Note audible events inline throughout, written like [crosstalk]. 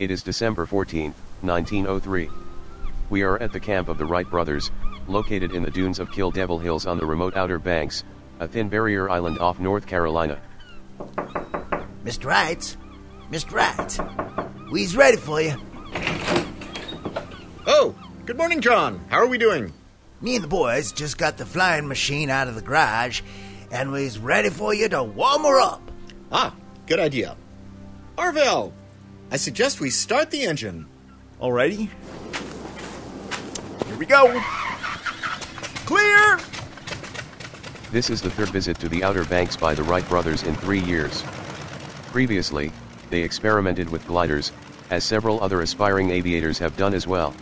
It is December 14, 1903. We are at the camp of the Wright brothers, located in the dunes of Kill Devil Hills on the remote Outer Banks, a thin barrier island off North Carolina. Mr. Wright, Mr. Wright, we's ready for you. Oh, good morning, John. How are we doing? Me and the boys just got the flying machine out of the garage, and we's ready for you to warm her up. Ah, good idea. Orville, I suggest we start the engine. Alrighty. Here we go. Clear! This is the third visit to the Outer Banks by the Wright brothers in three years. Previously, they experimented with gliders, as several other aspiring aviators have done as well.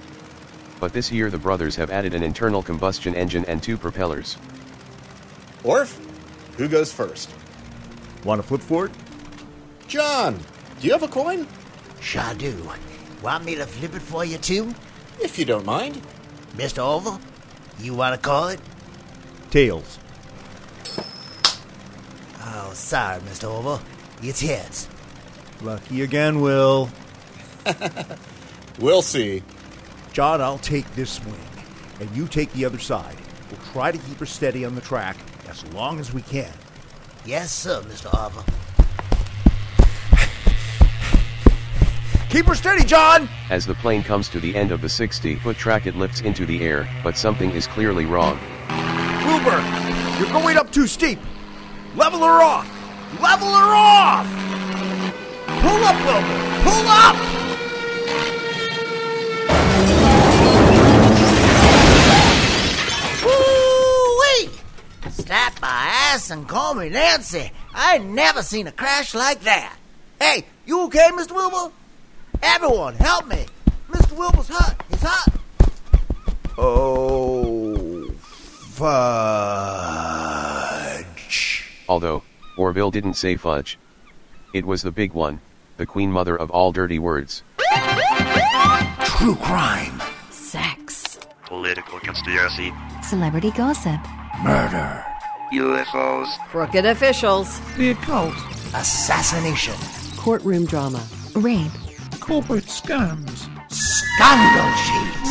But this year the brothers have added an internal combustion engine and two propellers. Orf, who goes first? Want to flip for it? John, do you have a coin? Sure do. Want me to flip it for you too? If you don't mind. Mr. Oval, you want to call it? Tails. Oh, sorry, Mr. Oval. It's heads. Lucky again, Will. [laughs] We'll see. John, I'll take this swing, and you take the other side. We'll try to keep her steady on the track as long as we can. Yes, sir, Mr. Oval. Keep her steady, John! As the plane comes to the end of the 60 foot track, it lifts into the air, but something is clearly wrong. Wilbur, you're going up too steep. Level her off! Level her off! Pull up, Wilbur! Pull up! Woo-wee! Slap my ass and call me Nancy. I ain't never seen a crash like that. Hey, you okay, Mr. Wilbur? Everyone, help me. Mr. Wilbur's hurt. He's hurt. Oh, fudge. Although, Orville didn't say fudge. It was the big one, the queen mother of all dirty words. True crime. Sex. Political conspiracy. Celebrity gossip. Murder. UFOs. Crooked officials. The occult, Assassination. Courtroom drama. Rape. Corporate scams, Scandal sheets.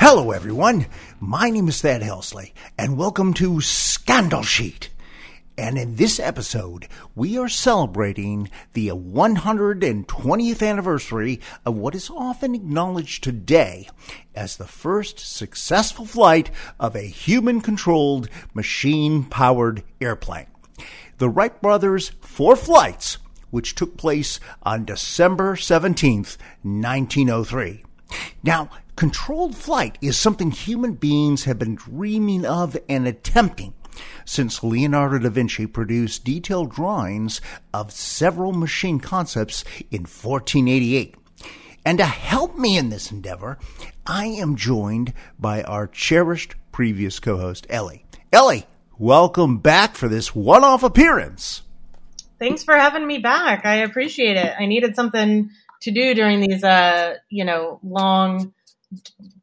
Hello, everyone. My name is Thad Helsley, and welcome to Scandal Sheet. And in this episode, we are celebrating the 120th anniversary of what is often acknowledged today as the first successful flight of a human controlled, machine powered airplane. The Wright brothers' four flights, which took place on December 17th, 1903. Now, controlled flight is something human beings have been dreaming of and attempting since Leonardo da Vinci produced detailed drawings of several machine concepts in 1488. And to help me in this endeavor, I am joined by our cherished previous co host, Ellie. Ellie, welcome back for this one off appearance. Thanks for having me back. I appreciate it. I needed something to do during these, uh, you know, long,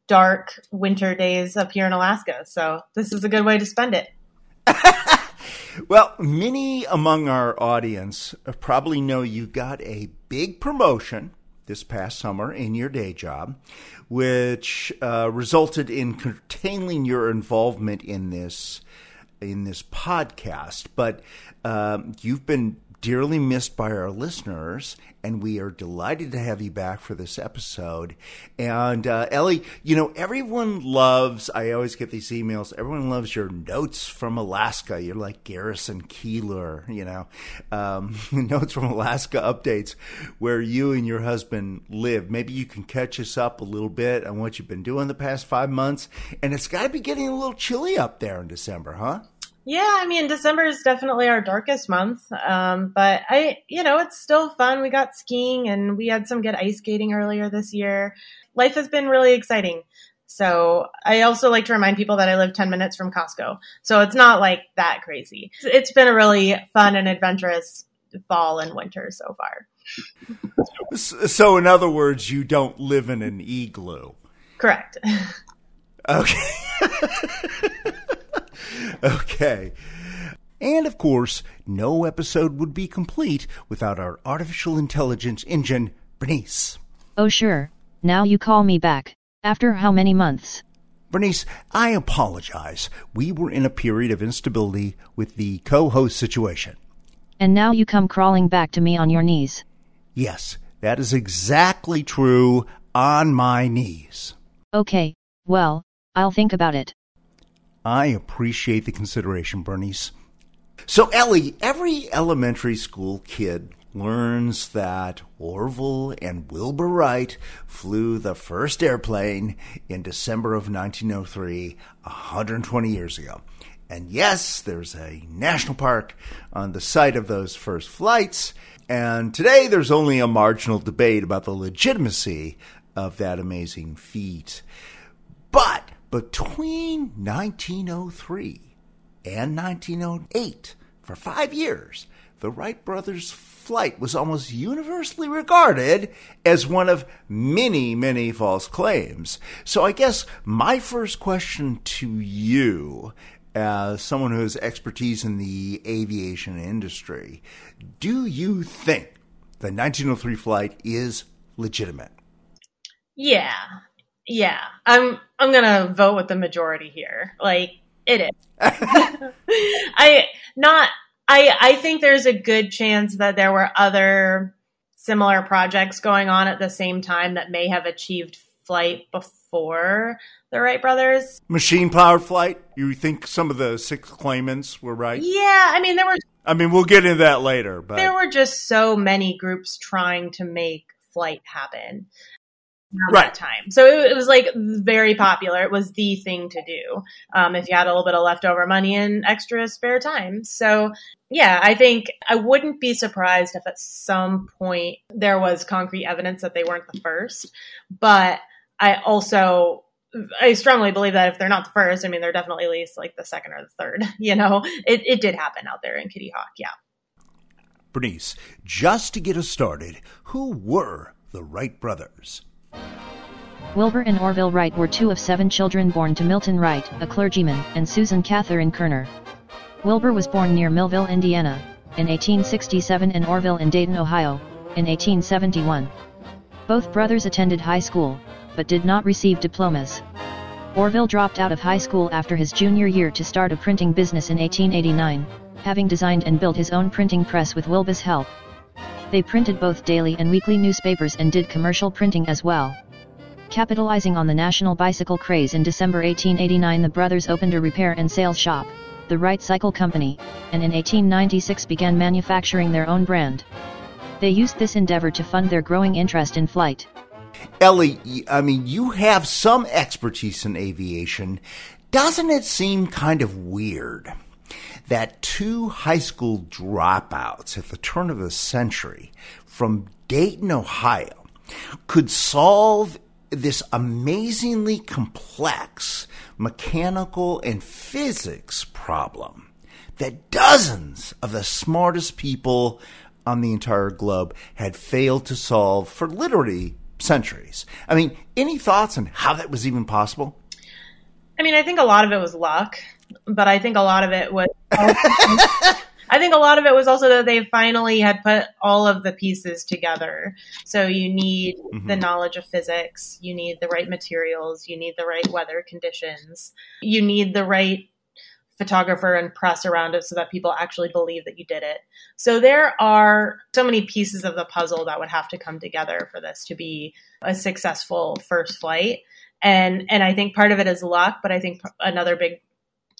dark winter days up here in Alaska. So this is a good way to spend it. [laughs] Well, many among our audience probably know you got a big promotion this past summer in your day job, which uh, resulted in curtailing your involvement in this in this podcast. But um, you've been dearly missed by our listeners, and we are delighted to have you back for this episode. And uh, Ellie, you know, everyone loves, I always get these emails, everyone loves your notes from Alaska. You're like Garrison Keillor, you know, um, [laughs] notes from Alaska updates where you and your husband live. Maybe you can catch us up a little bit on what you've been doing the past five months. And it's got to be getting a little chilly up there in December, huh? Yeah, I mean, December is definitely our darkest month. Um, but I, you know, it's still fun. We got skiing and we had some good ice skating earlier this year. Life has been really exciting. So I also like to remind people that I live 10 minutes from Costco. So it's not like that crazy. It's been a really fun and adventurous fall and winter so far. So, in other words, you don't live in an igloo. Correct. [laughs] Okay. [laughs] [laughs] okay. And of course, no episode would be complete without our artificial intelligence engine, Bernice. Oh, sure. Now you call me back. After how many months? Bernice, I apologize. We were in a period of instability with the co host situation. And now you come crawling back to me on your knees. Yes, that is exactly true on my knees. Okay, well, I'll think about it. I appreciate the consideration, Bernice. So, Ellie, every elementary school kid learns that Orville and Wilbur Wright flew the first airplane in December of 1903, 120 years ago. And yes, there's a national park on the site of those first flights. And today there's only a marginal debate about the legitimacy of that amazing feat. But between 1903 and 1908, for five years, the Wright brothers' flight was almost universally regarded as one of many, many false claims. So I guess my first question to you, as someone who has expertise in the aviation industry, do you think the 1903 flight is legitimate? Yeah. Yeah. I'm I'm going to vote with the majority here. Like it is. [laughs] I not I I think there's a good chance that there were other similar projects going on at the same time that may have achieved flight before the Wright brothers. Machine powered flight? You think some of the six claimants were right? Yeah, I mean there were I mean, we'll get into that later, but there were just so many groups trying to make flight happen Right. that time. So it, it was like very popular. It was the thing to do um, if you had a little bit of leftover money and extra spare time. So yeah, I think I wouldn't be surprised if at some point there was concrete evidence that they weren't the first. But I also I strongly believe that if they're not the first, I mean they're definitely at least like the second or the third. [laughs] You know, it, it did happen out there in Kitty Hawk. Yeah. Bernice, just to get us started, who were the Wright brothers? Wilbur and Orville Wright were two of seven children born to Milton Wright, a clergyman, and Susan Catherine Koerner. Wilbur was born near Millville, Indiana, in 1867 and Orville in Dayton, Ohio, in 1871. Both brothers attended high school, but did not receive diplomas. Orville dropped out of high school after his junior year to start a printing business in 1889, having designed and built his own printing press with Wilbur's help. They printed both daily and weekly newspapers and did commercial printing as well. Capitalizing on the national bicycle craze in December 1889, the brothers opened a repair and sales shop, the Wright Cycle Company, and in 1896 began manufacturing their own brand. They used this endeavor to fund their growing interest in flight. Ellie, I mean, you have some expertise in aviation. Doesn't it seem kind of weird that two high school dropouts at the turn of the century from Dayton, Ohio, could solve this amazingly complex mechanical and physics problem that dozens of the smartest people on the entire globe had failed to solve for literally centuries. I mean, any thoughts on how that was even possible? I mean, I think a lot of it was luck, but I think a lot of it was. [laughs] [laughs] I think a lot of it was also that they finally had put all of the pieces together. So you need mm-hmm. the knowledge of physics, you need the right materials, you need the right weather conditions, you need the right photographer and press around it so that people actually believe that you did it. So there are so many pieces of the puzzle that would have to come together for this to be a successful first flight. And and I think part of it is luck, but I think another big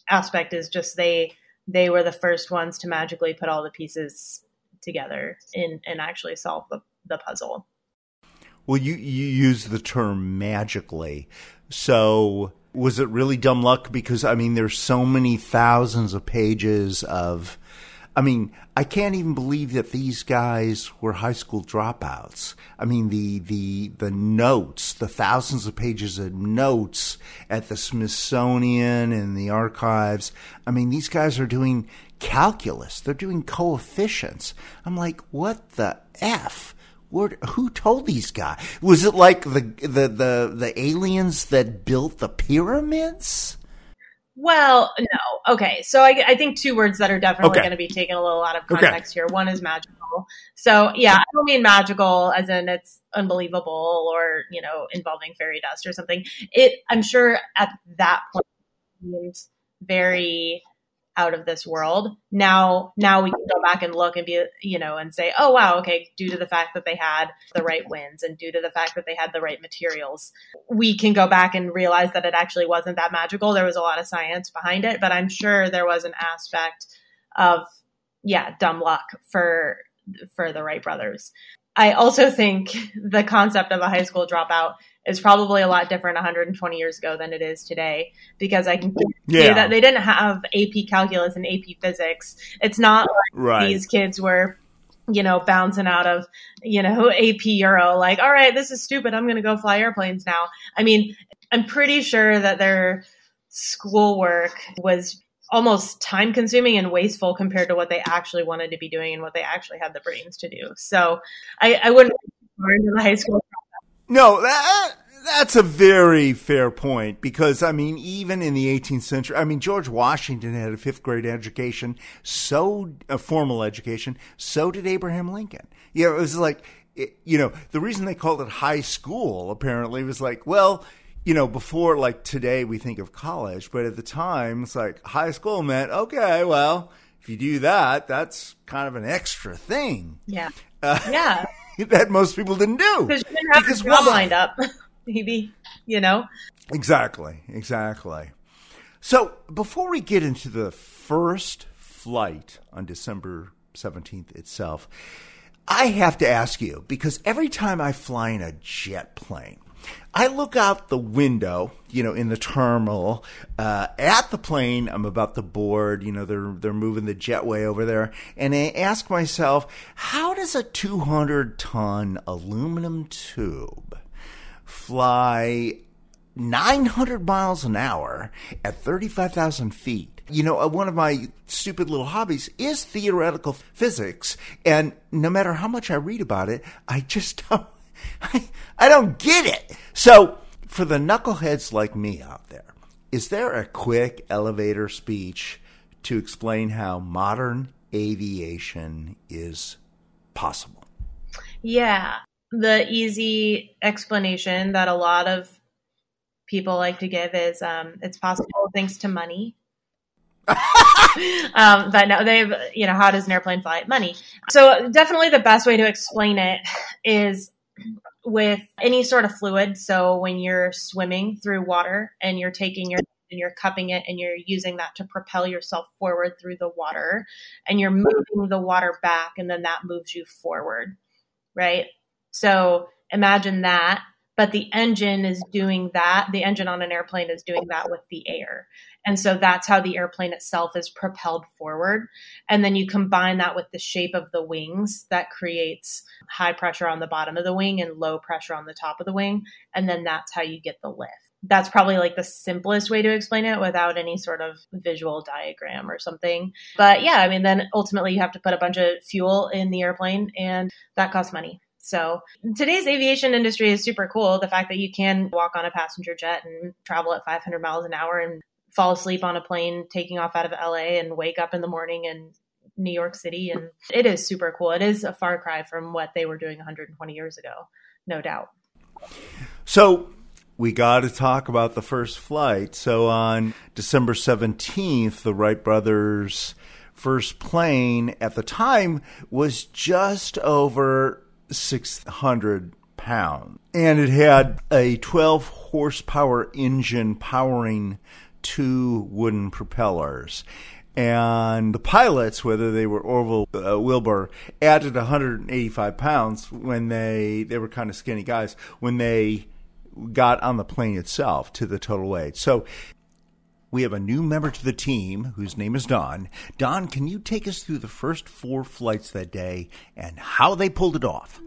aspect is just they they were the first ones to magically put all the pieces together and and actually solve the, the puzzle. Well, you, you use the term magically. So was it really dumb luck? Because, I mean, there's so many thousands of pages of. I mean, I can't even believe that these guys were high school dropouts. I mean, the the the notes, the thousands of pages of notes at the Smithsonian and the archives. I mean, these guys are doing calculus. They're doing coefficients. I'm like, what the f? Where, who told these guys? Was it like the, the the the aliens that built the pyramids? Well, no. Okay. So I, I think two words that are definitely Okay. going to be taken a little out of Okay. context here. One is magical. So yeah, I don't mean magical as in it's unbelievable or, you know, involving fairy dust or something. It, I'm sure at that point seemed very out of this world. Now, now we can go back and look and be, you know, and say, oh wow, okay, due to the fact that they had the right winds and due to the fact that they had the right materials, we can go back and realize that it actually wasn't that magical. There was a lot of science behind it, but I'm sure there was an aspect of, yeah, dumb luck for for the Wright brothers. I also think the concept of a high school dropout is probably a lot different 120 years ago than it is today because I can say Yeah. that they didn't have AP calculus and AP physics. It's not like Right. these kids were you know bouncing out of you know [laughs] AP Euro like all right this is stupid I'm going to go fly airplanes now. I mean I'm pretty sure that their schoolwork was almost time consuming and wasteful compared to what they actually wanted to be doing and what they actually had the brains to do. So I, I wouldn't go into the high school. No, that, that's a very fair point because, I mean, even in the 18th century, I mean, George Washington had a fifth grade education, so a formal education, so did Abraham Lincoln. You know, it was like, it, you know, the reason they called it high school apparently was like, well, you know, before like today we think of college, but at the time it's like high school meant, okay, well, if you do that, that's kind of an extra thing Yeah. Uh, yeah. [laughs] [laughs] that most people didn't do. Because you didn't have Because a job lined up. [laughs] Maybe, you know? Exactly, exactly. So before we get into the first flight on December 17th itself, I have to ask you because every time I fly in a jet plane, I look out the window, you know, in the terminal uh, at the plane. I'm about to board. You know, they're they're moving the jetway over there, and I ask myself, how does a 200 ton aluminum tube fly 900 miles an hour at 35,000 feet. You know, uh, one of my stupid little hobbies is theoretical physics, and no matter how much I read about it, I just [laughs] don't, I, [laughs] I don't get it. So, for the knuckleheads like me out there, is there a quick elevator speech to explain how modern aviation is possible? Yeah. The easy explanation that a lot of people like to give is um, it's possible thanks to money. [laughs] um, but no, they've, you know, how does an airplane fly? Money. So definitely the best way to explain it is with any sort of fluid. So when you're swimming through water and you're taking your and you're cupping it and you're using that to propel yourself forward through the water and you're moving the water back and then that moves you forward, right? So imagine that, but the engine is doing that. The engine on an airplane is doing that with the air. And so that's how the airplane itself is propelled forward. And then you combine that with the shape of the wings that creates high pressure on the bottom of the wing and low pressure on the top of the wing. And then that's how you get the lift. That's probably like the simplest way to explain it without any sort of visual diagram or something. But yeah, I mean, then ultimately you have to put a bunch of fuel in the airplane and that costs money. So today's aviation industry is super cool. The fact that you can walk on a passenger jet and travel at 500 miles an hour and fall asleep on a plane taking off out of LA and wake up in the morning in New York City. And it is super cool. It is a far cry from what they were doing 120 years ago, no doubt. So we got to talk about the first flight. So on December 17th, the Wright brothers' first plane at the time was just over 600 pounds. And it had a 12 horsepower engine powering two wooden propellers. And the pilots, whether they were Orville uh, Wilbur, added 185 pounds when they they were kind of skinny guys when they got on the plane itself to the total weight. So we have a new member to the team whose name is Don. Don, can you take us through the first four flights that day and how they pulled it off?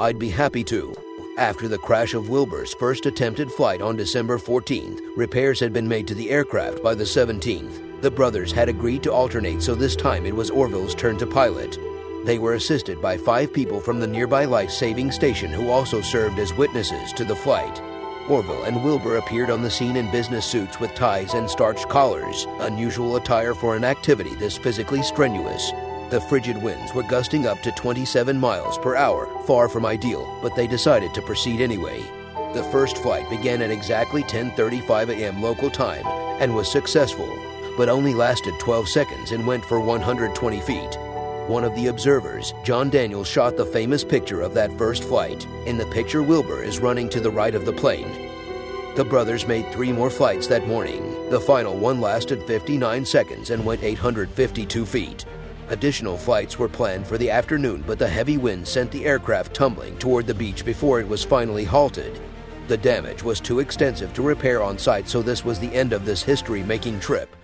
I'd be happy to. After the crash of Wilbur's first attempted flight on December 14th, repairs had been made to the aircraft by the 17th. The brothers had agreed to alternate, so this time it was Orville's turn to pilot. They were assisted by five people from the nearby life saving station who also served as witnesses to the flight. Orville and Wilbur appeared on the scene in business suits with ties and starched collars, unusual attire for an activity this physically strenuous. The frigid winds were gusting up to 27 miles per hour, far from ideal, but they decided to proceed anyway. The first flight began at exactly 10:35 a.m. local time and was successful, but only lasted 12 seconds and went for 120 feet. One of the observers, John Daniels, shot the famous picture of that first flight. In the picture, Wilbur is running to the right of the plane. The brothers made three more flights that morning. The final one lasted 59 seconds and went 852 feet. Additional flights were planned for the afternoon, but the heavy wind sent the aircraft tumbling toward the beach before it was finally halted. The damage was too extensive to repair on site, so this was the end of this history making trip.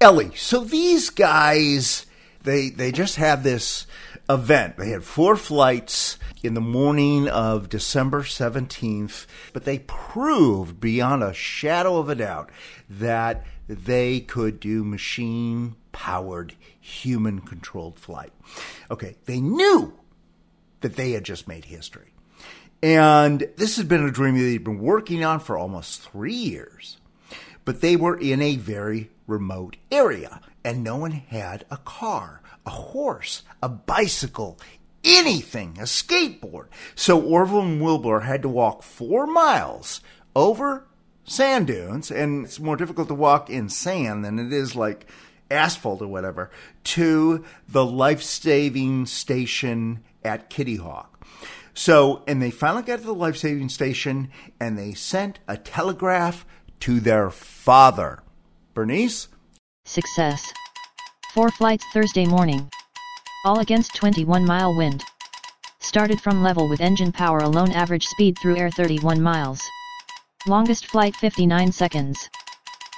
Ellie, so these guys, they they just had this event. They had four flights in the morning of December 17th, but they proved beyond a shadow of a doubt that they could do machine powered, human controlled flight. Okay, they knew that they had just made history. And this had been a dream that they'd been working on for almost three years. But they were in a very remote area, and no one had a car, a horse, a bicycle, anything, a skateboard. So Orville and Wilbur had to walk four miles over sand dunes, and it's more difficult to walk in sand than it is like asphalt or whatever, to the life saving station at Kitty Hawk. So, and they finally got to the life saving station and they sent a telegraph to their father. Bernice? Success. Four flights Thursday morning. All against 21 mile wind. Started from level with engine power alone average speed through air 31 miles. Longest flight 59 seconds.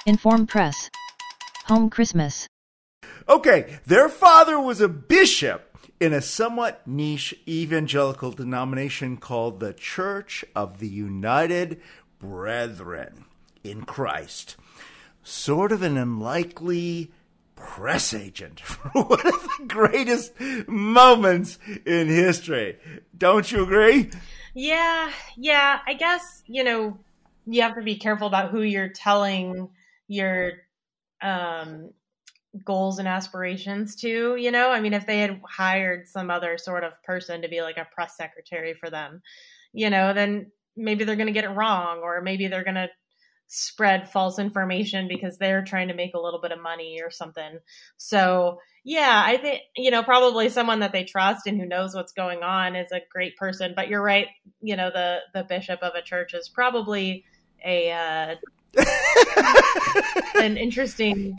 Inform press. Home Christmas. Okay, their father was a bishop in a somewhat niche evangelical denomination called the Church of the United Brethren in Christ. Sort of an unlikely press agent [laughs] for one of the greatest moments in history. Don't you agree? Yeah, yeah. I guess, you know, you have to be careful about who you're telling your um, goals and aspirations to, you know? I mean, if they had hired some other sort of person to be like a press secretary for them, you know, then maybe they're going to get it wrong or maybe they're going to spread false information because they're trying to make a little bit of money or something. So, yeah, I think, you know, probably someone that they trust and who knows what's going on is a great person, but you're right, you know, the the bishop of a church is probably a uh [laughs] an interesting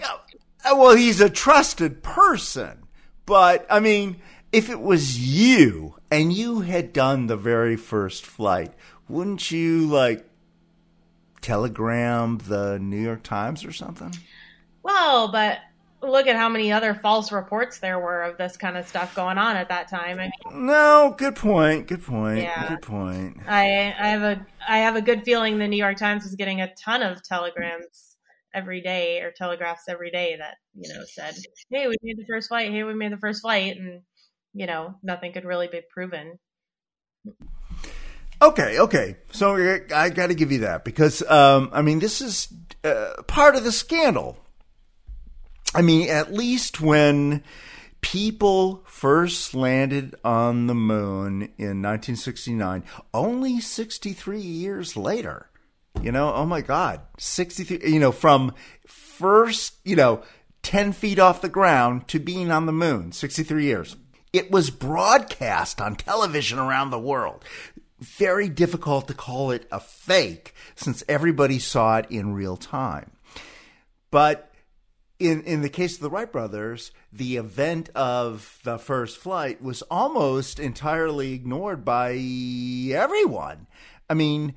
Uh, well, he's a trusted person. But, I mean, if it was you and you had done the very first flight, wouldn't you, like, telegram the New York Times or something? Well, but look at how many other false reports there were of this kind of stuff going on at that time. I mean, no, good point. Good point. Yeah. Good point. I I have a I have a good feeling the New York Times was getting a ton of telegrams every day or telegraphs every day that you know said, "Hey, we made the first flight. Hey, we made the first flight," and you know nothing could really be proven. Okay, okay. So I got to give you that because um, I mean this is uh, part of the scandal. I mean, at least when people first landed on the moon in 1969, only 63 years later, you know, oh my God, 63, you know, from first, you know, 10 feet off the ground to being on the moon, 63 years. It was broadcast on television around the world. Very difficult to call it a fake since everybody saw it in real time. But in in the case of the Wright brothers, the event of the first flight was almost entirely ignored by everyone. I mean,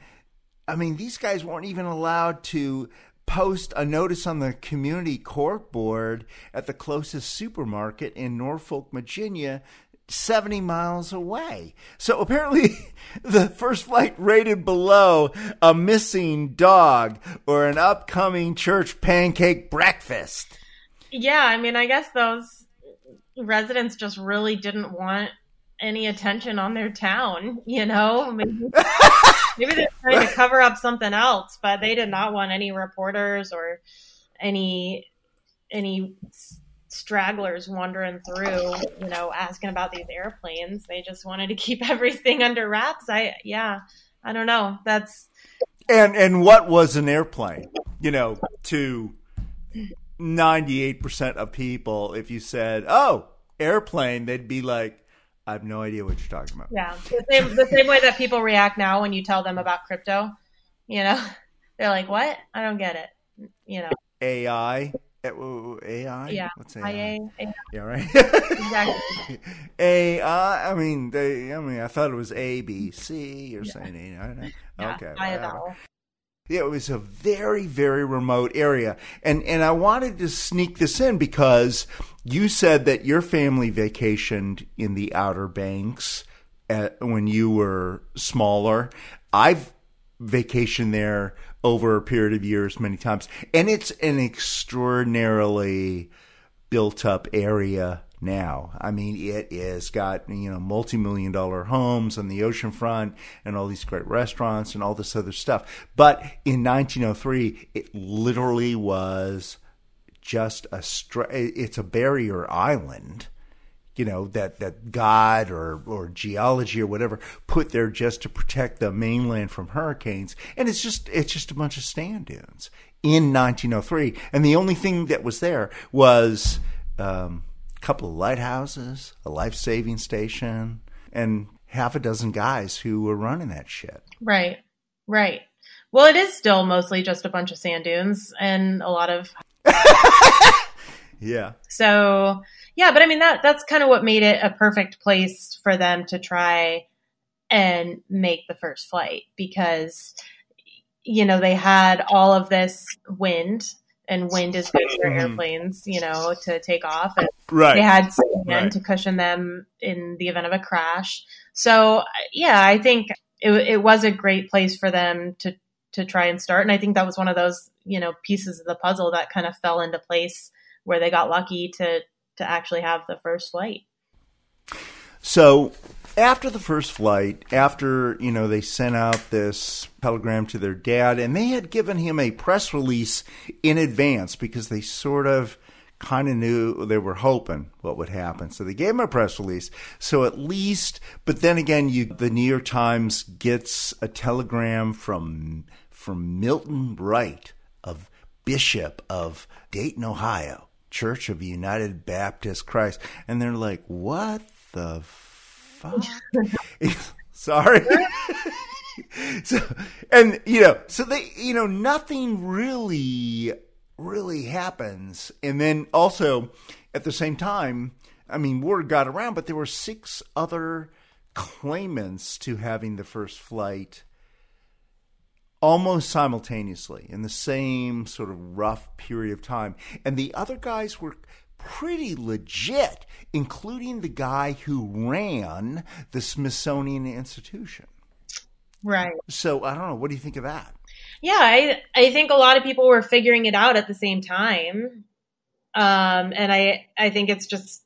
I mean, these guys weren't even allowed to post a notice on the community cork board at the closest supermarket in Norfolk, Virginia, 70 miles away. So apparently, [laughs] the first flight rated below a missing dog or an upcoming church pancake breakfast. Yeah, I mean, I guess those residents just really didn't want any attention on their town. You know, maybe, [laughs] maybe they're trying to cover up something else, but they did not want any reporters or any any stragglers wandering through, you know, asking about these airplanes. They just wanted to keep [laughs] everything under wraps. I yeah, I don't know. That's and and what was an airplane? You know, to ninety eight percent of people, if you said, "Oh, airplane," they'd be like, "I have no idea what you're talking about." Yeah, the same the same way that people react now when you tell them about crypto. You know, [laughs] they're like, "What? I don't get it." You know, AI. Eh, AI? Yeah. What's AI? IA, Yeah, right. exactly. [laughs] AI. I mean, they. I mean, I thought it was A, B, C. You're saying AI. Yeah, Okay. I whatever. vowel. Yeah, it was a very, very remote area. And and I wanted to sneak this in because you said that your family vacationed in the Outer Banks at, when you were smaller. I've vacationed there over a period of years many times. And it's an extraordinarily built up area now. I mean, it is got, you know, multi million dollar homes on the ocean front and all these great restaurants and all this other stuff. But in 1903, it literally was just a, it's a barrier island. You know that that God or or geology or whatever put there just to protect the mainland from hurricanes, and it's just it's just a bunch of sand dunes in 1903, and the only thing that was there was um, a couple of lighthouses, a life saving station, and half a dozen guys who were running that shit. Right, right. Well, it is still mostly just a bunch of sand dunes and a lot of [laughs] Yeah. So yeah, but I mean that that's kind of what made it a perfect place for them to try and make the first flight because you know they had all of this wind and wind is good for Mhm. airplanes, you know, to take off and Right. they had sand Right. to cushion them in the event of a crash. So yeah, I think it, it was a great place for them to to try and start and I think that was one of those, you know, pieces of the puzzle that kind of fell into place where they got lucky to to actually have the first flight. So after the first flight, after you know they sent out this telegram to their dad, and they had given him a press release in advance because they sort of kind of knew they were hoping what would happen. So they gave him a press release. So at least, but then again, you the New York Times gets a telegram from from Milton Wright of Bishop of Dayton, Ohio, Church of United Baptist Christ, and they're like, "What the fuck?" [laughs] [laughs] Sorry. [laughs] so, and you know, so they, you know, nothing really, really happens, and then also at the same time, I mean, word got around, but there were six other claimants to having the first flight almost simultaneously in the same sort of rough period of time. And the other guys were pretty legit, including the guy who ran the Smithsonian Institution. Right. So I don't know. What do you think of that? Yeah, I I think a lot of people were figuring it out at the same time. Um and I I think it's just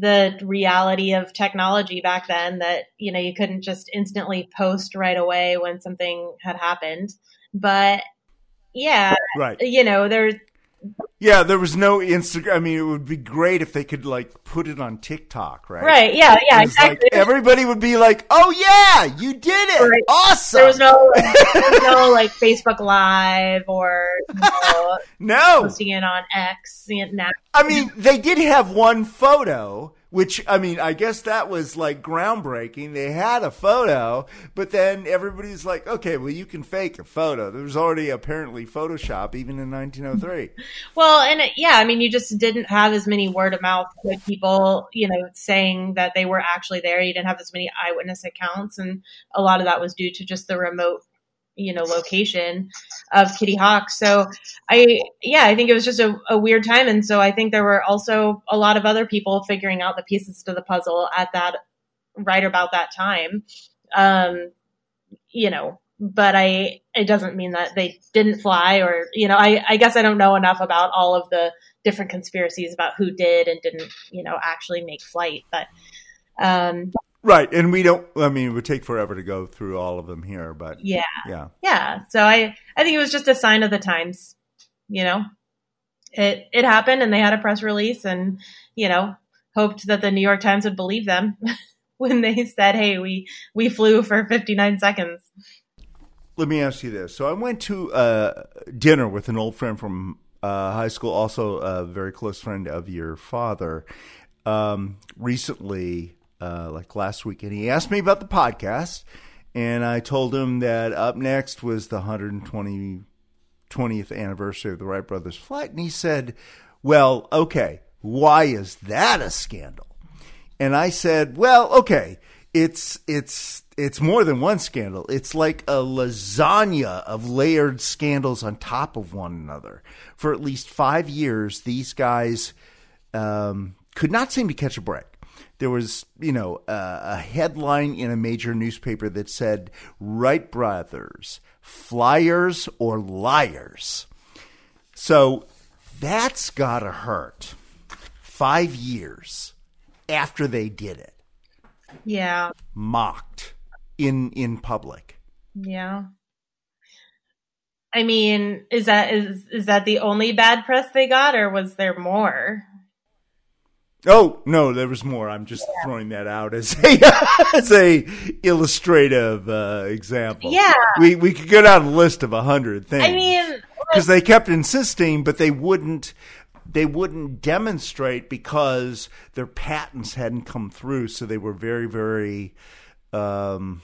the reality of technology back then that you know you couldn't just instantly post right away when something had happened. But yeah, Right. you know, there's Yeah, there was no Instagram. I mean, it would be great if they could like put it on TikTok, right? Right, yeah, yeah, was like, exactly. everybody would be like, "Oh yeah, you did it! Right. Awesome!" there was no [laughs] there was no like Facebook Live or you know, no posting it on X. you know, I mean, they did have one photo, which I mean, I guess that was like groundbreaking. They had a photo, but then everybody's like, "Okay, well, you can fake a photo." There was already apparently Photoshop even in 1903. [laughs] Well, and it, yeah, I mean, you just didn't have as many word of mouth people, you know, saying that they were actually there. You didn't have as many eyewitness accounts, and a lot of that was due to just the remote, you know, location of Kitty Hawk. So, I yeah, I think it was just a, a weird time, and so I think there were also a lot of other people figuring out the pieces to the puzzle at that right about that time. Um, you know, but I it doesn't mean that they didn't fly or you know I I guess I don't know enough about all of the different conspiracies about who did and didn't you know actually make flight but Um, Right, and we don't. I mean, it would take forever to go through all of them here, but yeah, yeah, yeah. So I, I think it was just a sign of the times. You know, it it happened, and they had a press release, and you know, hoped that the New York Times would believe them [laughs] when they said, "Hey, we we flew for 59 seconds." Let me ask you this. So I went to uh, dinner with an old friend from uh, high school, also a very close friend of your father, um, recently, uh, like last week, and he asked me about the podcast, and I told him that up next was the 120 20th anniversary of the Wright brothers flight, and he said, "Well, okay, why is that a scandal?" And I said, "Well, okay, it's it's it's more than one scandal. It's like a lasagna of layered scandals on top of one another. For at least five years, these guys um, could not seem to catch a break. There was, you know, uh, a headline in a major newspaper that said Wright brothers, flyers or liars. So that's got to hurt. Five years after they did it Yeah, mocked in in public. yeah. I mean, is that is is that the only bad press they got, or was there more? Oh no, there was more. I'm just throwing that out as a [laughs] as a illustrative uh, example. Yeah. we we could go down a list of a hundred things. I mean, because they kept insisting, but they wouldn't they wouldn't demonstrate because their patents hadn't come through, so they were very very um,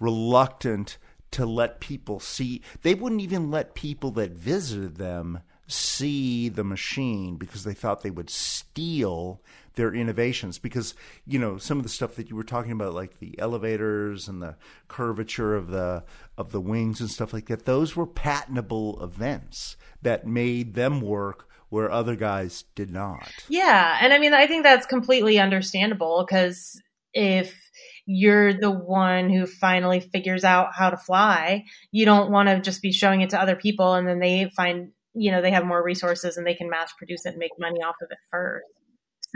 reluctant to let people see. They wouldn't even let people that visited them see the machine because they thought they would steal their innovations. Because you know some of the stuff that you were talking about like the elevators and the curvature of the of the wings and stuff like that those were patentable events that made them work where other guys did not. Yeah, and I mean, I think that's completely understandable because if you're the one who finally figures out how to fly, you don't want to just be showing it to other people and then they find, you know, they have more resources and they can mass produce it and make money off of it first.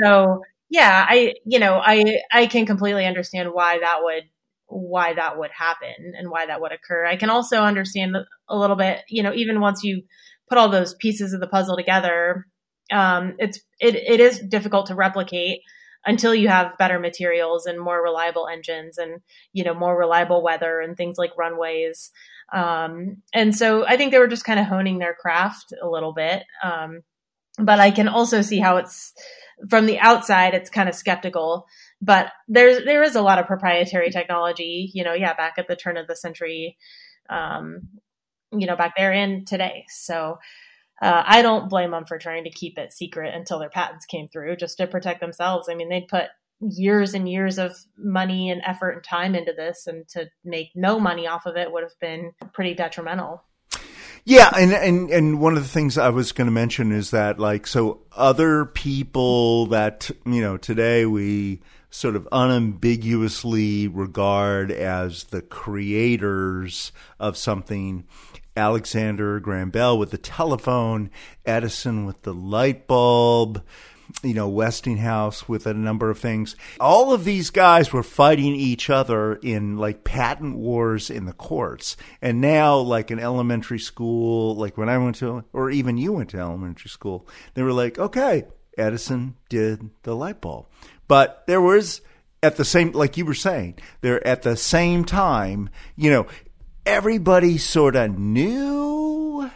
So, yeah, I, you know, I I can completely understand why that would why that would happen and why that would occur. I can also understand a little bit, you know, even once you put all those pieces of the puzzle together, um, it's it, it is difficult to replicate until you have better materials and more reliable engines and you know more reliable weather and things like runways. Um, and so I think they were just kind of honing their craft a little bit. Um, but I can also see how it's from the outside, it's kind of skeptical. But there's there is a lot of proprietary technology, you know, yeah, back at the turn of the century, um, you know, back there and today. So uh, I don't blame them for trying to keep it secret until their patents came through, just to protect themselves. I mean, they'd put years and years of money and effort and time into this, and to make no money off of it would have been pretty detrimental. Yeah, and, and and one of the things I was going to mention is that like so other people that you know today we sort of unambiguously regard as the creators of something. Alexander Graham Bell with the telephone, Edison with the light bulb, you know, Westinghouse with a number of things. All of these guys were fighting each other in like patent wars in the courts. And now, like in elementary school, like when I went to, or even you went to elementary school, they were like, okay, Edison did the light bulb. But there was, at the same, like you were saying, there at the same time, you know, everybody sort of knew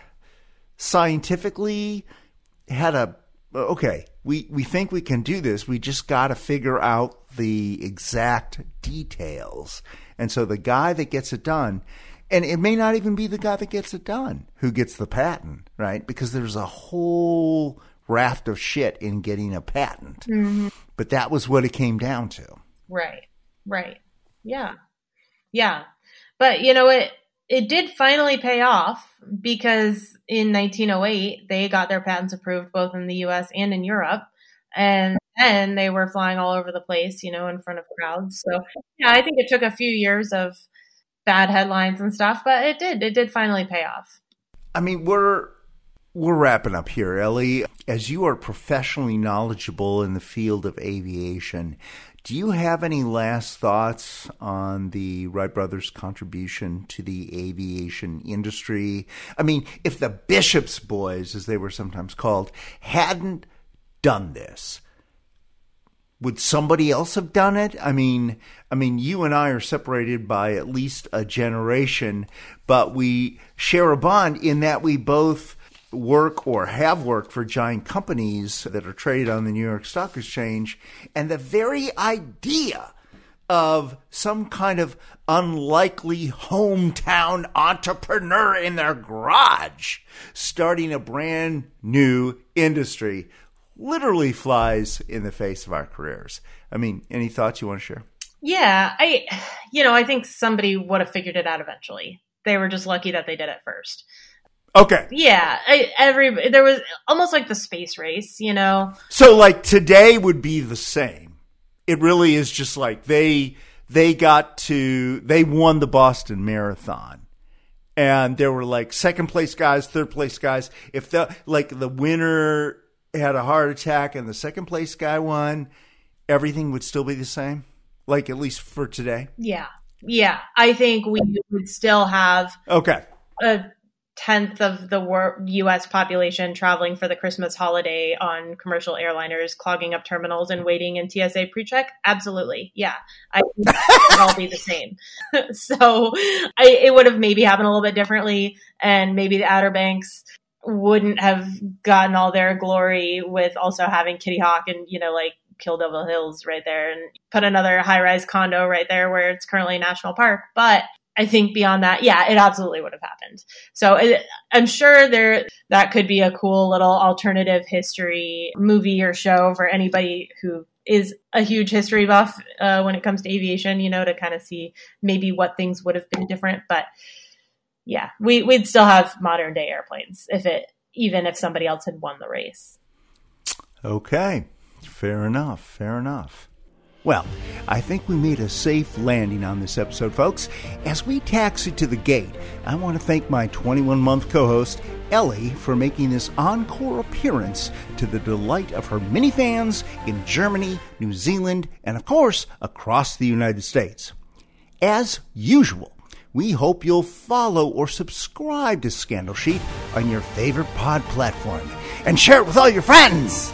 scientifically had a okay we we think we can do this we just got to figure out the exact details and so the guy that gets it done and it may not even be the guy that gets it done who gets the patent right because there's a whole raft of shit in getting a patent Mm-hmm. but that was what it came down to Right. Right. Yeah. Yeah. But you know it it did finally pay off because in 1908 they got their patents approved both in the US and in Europe and then they were flying all over the place, you know, in front of crowds. So, yeah, I think it took a few years of bad headlines and stuff, but it did. It did finally pay off. I mean, we're we're wrapping up here, Ellie. As you are professionally knowledgeable in the field of aviation, do you have any last thoughts on the Wright brothers' contribution to the aviation industry? I mean, if the Bishop's boys, as they were sometimes called, hadn't done this, would somebody else have done it? I mean, I mean, you and I are separated by at least a generation, but we share a bond in that we both work or have worked for giant companies that are traded on the New York Stock Exchange, and the very idea of some kind of unlikely hometown entrepreneur in their garage starting a brand new industry literally flies in the face of our careers. I mean, any thoughts you want to share? Yeah, I, you know, I think somebody would have figured it out eventually. They were just lucky that they did it first. Okay. Yeah, I, every there was almost like the space race, you know. So like today would be the same. It really is just like they they got to they won the Boston Marathon. And there were like second place guys, third place guys. If the like the winner had a heart attack and the second place guy won, everything would still be the same. Like at least for today. Yeah. Yeah, I think we would still have Okay. a tenth of the wor- U.S. population traveling for the Christmas holiday on commercial airliners, clogging up terminals and waiting in TSA pre-check. Absolutely, yeah, I would all be the same. [laughs] so I, it would have maybe happened a little bit differently, and maybe the Outer Banks wouldn't have gotten all their glory with also having Kitty Hawk and you know like Kill Devil Hills right there and put another high rise condo right there where it's currently a national park. But I think beyond that, yeah, it absolutely would have happened. So it, I'm sure there that could be a cool little alternative history movie or show for anybody who is a huge history buff uh, when it comes to aviation. You know, to kind of see maybe what things would have been different. But yeah, we we'd still have modern day airplanes if it even if somebody else had won the race. Okay. Fair enough. Fair enough. Well, I think we made a safe landing on this episode, folks. As we taxi to the gate, I want to thank my 21 month co host, Ellie, for making this encore appearance to the delight of her many fans in Germany, New Zealand, and of course, across the United States. As usual, we hope you'll follow or subscribe to Scandal Sheet on your favorite pod platform and share it with all your friends.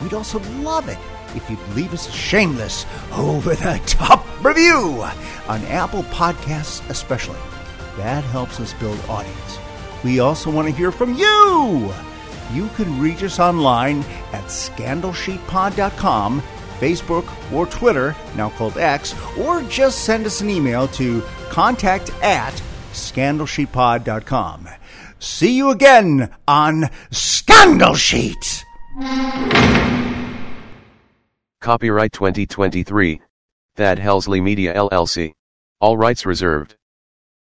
We'd also love it if you'd leave us shameless, over the [laughs] top review on Apple Podcasts, especially. That helps us build audience. We also want to hear from you. You can reach us online at scandalsheetpod.com, Facebook, or Twitter, now called X, or just send us an email to contact at scandalsheetpod.com. See you again on Scandal Sheet! Copyright 2023. Thad Helsley Media LLC. All rights reserved.